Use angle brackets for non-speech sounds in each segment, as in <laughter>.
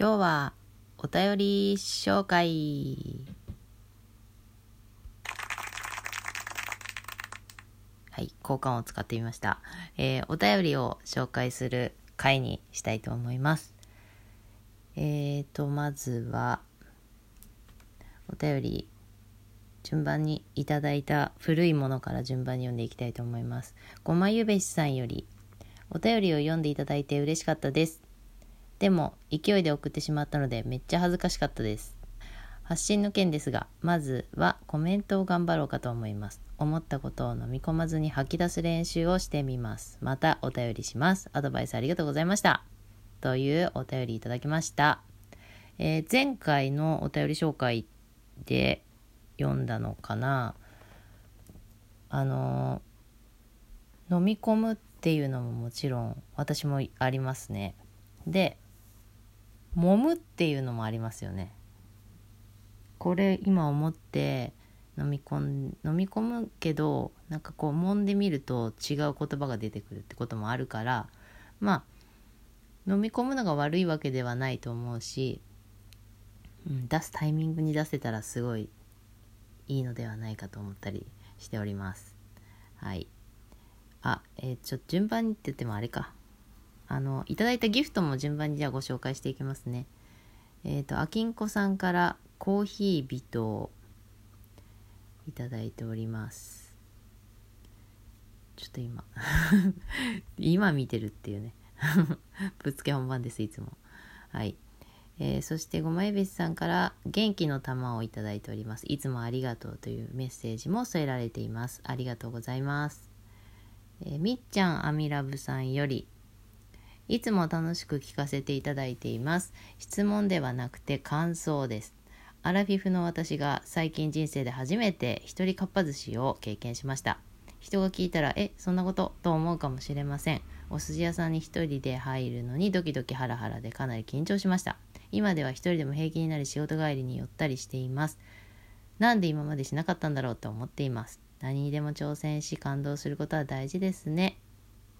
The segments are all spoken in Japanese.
今日はお便り紹介。はい、交換を使ってみました。えーお便りを紹介する回にしたいと思います。えーと、まずは、お便り、順番にいただいた古いものから順番に読んでいきたいと思います。ごまゆべしさんより、お便りを読んでいただいて嬉しかったです。でも、勢いで送ってしまったので、めっちゃ恥ずかしかったです。発信の件ですが、まずはコメントを頑張ろうかと思います。思ったことを飲み込まずに吐き出す練習をしてみます。またお便りします。アドバイスありがとうございました。というお便りいただきました。えー前回のお便り紹介で読んだのかなあのー飲み込むっていうのももちろん私もありますね。で、揉むっていうのもありますよね。これ今思って飲み込ん飲み込むけどなんかこう揉んでみると違う言葉が出てくるってこともあるからまあ飲み込むのが悪いわけではないと思うし、うん、出すタイミングに出せたらすごいいいのではないかと思ったりしております。はい。あえーちょっと順番にって言ってもあれか。あのいただいたギフトも順番にじゃあご紹介していきますね。えっ、とあきんこさんからコーヒー人をいただいております。ちょっと今 <laughs> 今見てるっていうね。<laughs> ぶっつけ本番ですいつも。はい、えーそしてごまえべしさんから元気の玉をいただいております。いつもありがとうというメッセージも添えられています。ありがとうございます、えーみっちゃんあみラブさんよりいつも楽しく聞かせていただいています。質問ではなくて感想です。アラフィフの私が最近人生で初めて一人かっぱ寿司を経験しました。人が聞いたらえそんなことと思うかもしれません。お寿司屋さんに一人で入るのにドキドキハラハラでかなり緊張しました。今では一人でも平気になり仕事帰りに寄ったりしています。なんで今までしなかったんだろうと思っています。何にでも挑戦し感動することは大事ですね。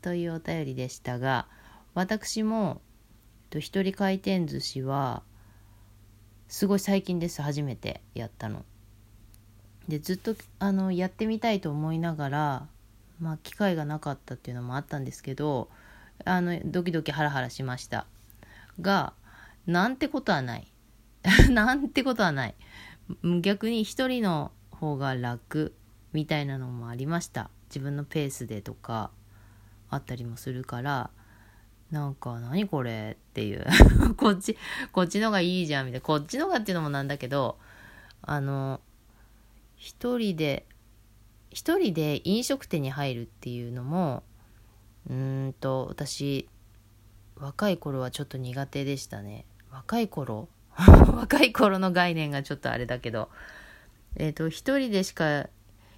というお便りでしたが私もと一人回転寿司はすごい最近です。初めてやったの。でずっとあのやってみたいと思いながら、まあ、機会がなかったっていうのもあったんですけどあのドキドキハラハラしました。がなんてことはない。<laughs> なんてことはない。逆に一人の方が楽みたいなのもありました。自分のペースでとかあったりもするから。なんか何これっていう。<laughs> こっちこっちのがいいじゃんみたいな。こっちのがっていうのもなんだけどあの一人で一人で飲食店に入るっていうのもうんと私若い頃はちょっと苦手でしたね。若い頃？<laughs> 若い頃の概念がちょっとあれだけど。えっ、と一人でしか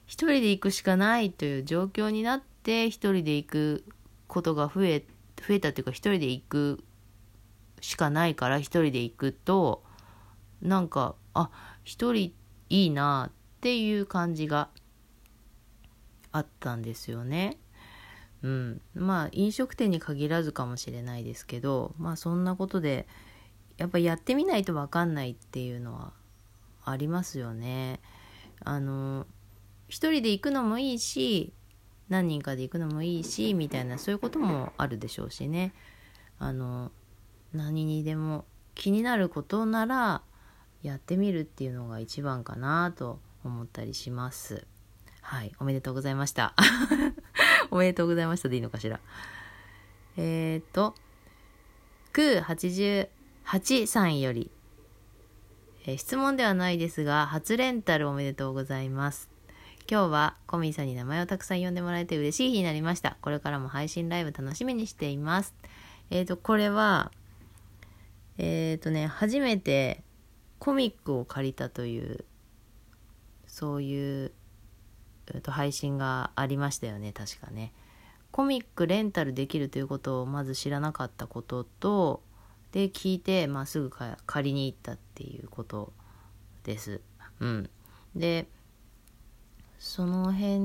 一人で行くしかないという状況になって一人で行くことが増え増えたっていうか一人で行くしかないから一人で行くとなんかあ一人いいなっていう感じがあったんですよね。うん、まあ飲食店に限らずかもしれないですけどまあそんなことでやっぱやってみないと分かんないっていうのはありますよね。あの一人で行くのもいいし何人かで行くのもいいしみたいなそういうこともあるでしょうしね。あの何にでも気になることならやってみるっていうのが一番かなと思ったりします。はいおめでとうございました。<laughs> おめでとうございましたでいいのかしら。えっ、とクー88さんより。えー質問ではないですが、初レンタルおめでとうございます。今日はコミーさんに名前をたくさん呼んでもらえて嬉しい日になりました。これからも配信ライブ楽しみにしています。えっ、と、これは、えっ、とね、初めてコミックを借りたという、そういう、えーと配信がありましたよね、確かね。コミックレンタルできるということをまず知らなかったことと、で聞いて、まあ、すぐ借りに行ったっていうことです。うん、でその辺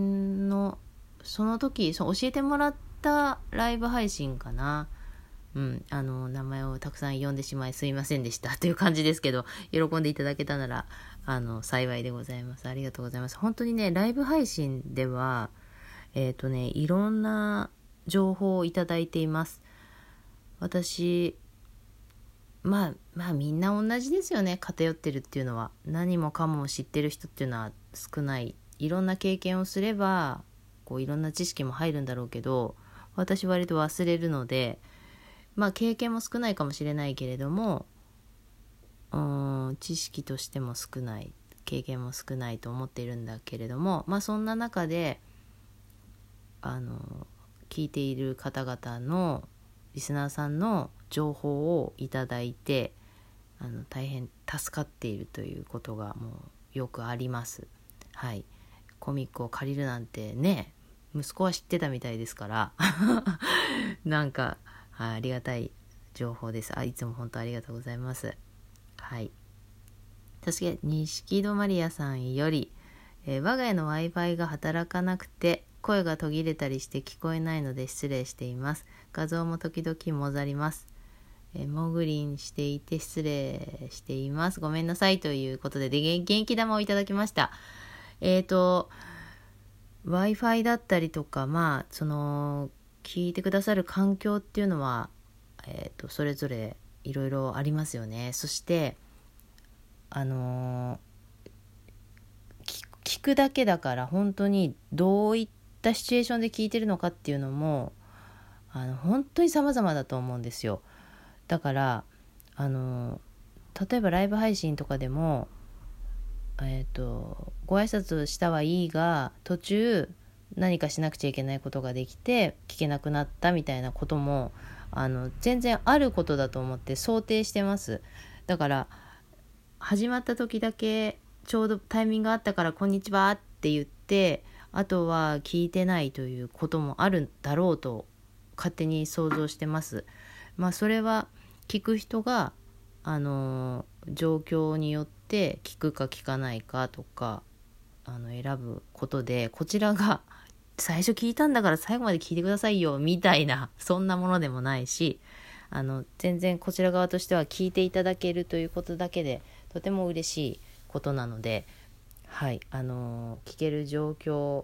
のその時そう教えてもらったライブ配信かなうん、あの、名前をたくさん呼んでしまいすいませんでしたという感じですけど、喜んでいただけたなら、あの、幸いでございます。ありがとうございます。本当にね、ライブ配信では、えっ、ー、とね、いろんな情報をいただいています。私、まあ、まあみんな同じですよね、偏ってるっていうのは。何もかも知ってる人っていうのは少ない。いろんな経験をすれば、こういろんな知識も入るんだろうけど、私割と忘れるので、まあ経験も少ないかもしれないけれどもうん知識としても少ない経験も少ないと思っているんだけれどもまあそんな中であの聞いている方々のリスナーさんの情報をいただいてあの大変助かっているということがもうよくあります。はい、コミックを借りるなんてね息子は知ってたみたいですから <laughs> なんかあありがたい情報です。あいつも本当ありがとうございます。はい。そして錦戸マリアさんより、えー、我が家の w i f i が働かなくて声が途切れたりして聞こえないので失礼しています。画像も時々もざります。え、モグリンしていて失礼しています。ごめんなさいということで、で、元気玉をいただきました。えっ、ー、と、Wi-Fi だったりとか、まあ、その、聞いてくださる環境っていうのは、えーと、それぞれいろいろありますよね。そしてあのー、聞くだけだから本当にどういったシチュエーションで聞いてるのかっていうのもあの本当に様々だと思うんですよ。だからあの、例えばライブ配信とかでもえっ、ー、とご挨拶したはいいが途中何かしなくちゃいけないことができて聞けなくなったみたいなこともあの全然あることだと思って想定してます。だから始まった時だけちょうどタイミングがあったから「こんにちは」って言ってあとは聞いてないということもあるだろうと勝手に想像してます。まあそれは聞く人があの状況によってて聞くか聞かないかとかあの選ぶことでこちらが <laughs> 最初聞いたんだから最後まで聞いてくださいよみたいなそんなものでもないしあの全然こちら側としては聞いていただけるということだけでとても嬉しいことなのではいあの聞ける状況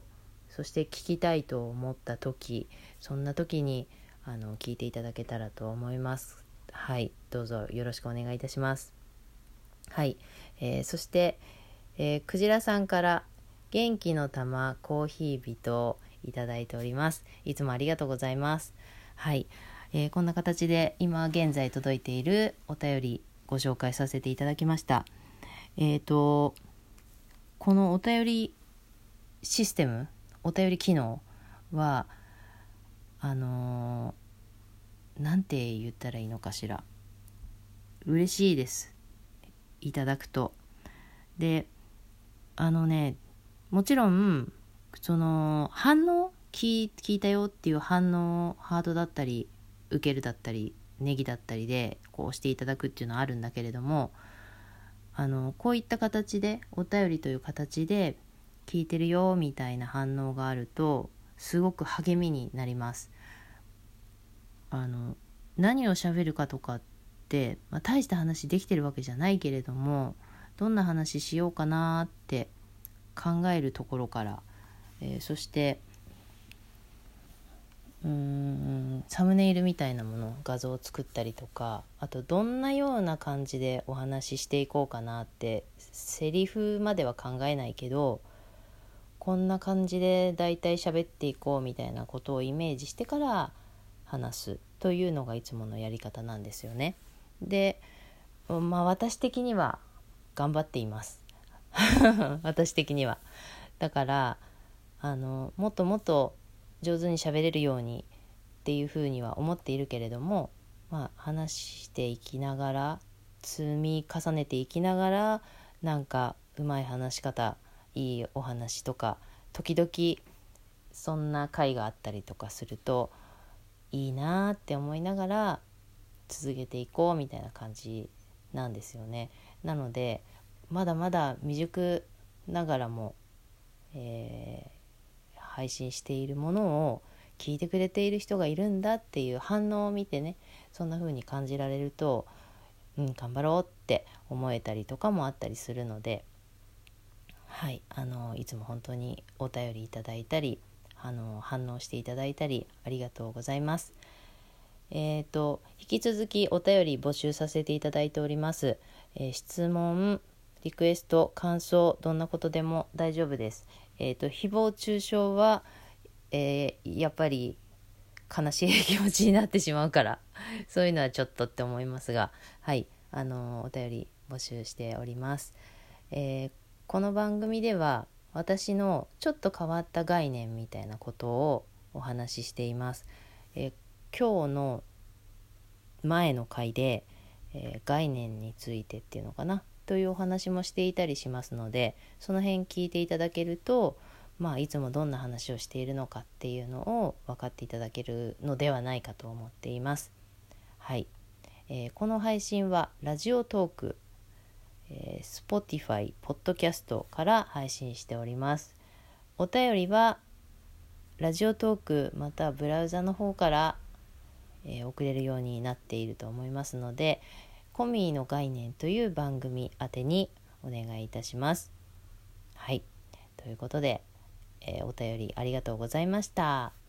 そして聞きたいと思った時そんな時にあの聞いていただけたらと思います。はいどうぞよろしくお願いいたします。はい、えー、そして、えー、クジラさんから元気の玉コーヒー人いただいております。いつもありがとうございます。はい。えー、こんな形で今現在届いているお便りご紹介させていただきました。えっ、ー、と、このお便りシステム、お便り機能は、あのー、なんて言ったらいいのかしら。嬉しいです。いただくと。で、あのね、もちろんその反応聞いたよっていう反応ハートだったり受けるだったりネギだったりでこうしていただくっていうのはあるんだけれどもあのこういった形でお便りという形で聞いてるよみたいな反応があるとすごく励みになります。あの何を喋るかとかっ、まあ、大した話できてるわけじゃないけれどもどんな話しようかなって考えるところから、えー、そしてうんサムネイルみたいなもの画像を作ったりとかあとどんなような感じでお話ししていこうかなってセリフまでは考えないけどこんな感じでだいたい喋っていこうみたいなことをイメージしてから話すというのがいつものやり方なんですよね。でまあ私的には頑張っています。<laughs> 私的にはだからあのもっともっと上手に喋れるようにっていうふうには思っているけれども、まあ、話していきながら積み重ねていきながらなんかうまい話し方いいお話とか時々そんな回があったりとかするといいなって思いながら続けていこうみたいな感じなんですよね。なのでまだまだ未熟ながらも、えー、配信しているものを聞いてくれている人がいるんだっていう反応を見てねそんな風に感じられると、うん、頑張ろうって思えたりとかもあったりするのではいあのいつも本当にお便りいただいたりあの反応していただいたりありがとうございます。えーと、引き続きお便り募集させていただいております。えー、質問リクエスト感想どんなことでも大丈夫です。えーと、誹謗中傷は、えー、やっぱり悲しい気持ちになってしまうから <laughs> そういうのはちょっとって思いますがはいあのお便り募集しております。えー、この番組では私のちょっと変わった概念みたいなことをお話ししています。えー、今日の前の回で、えー、概念についてっていうのかなというお話もしていたりしますのでその辺聞いていただけると、まあ、いつもどんな話をしているのかっていうのを分かっていただけるのではないかと思っています。はい、えー、この配信はラジオトークえー、Spotify、Podcast から配信しております。お便りは、ラジオトークまたブラウザの方から、えー、送れるようになっていると思いますので、コミーの概念という番組宛てにお願いいたします。はい。ということで、えー、お便りありがとうございました。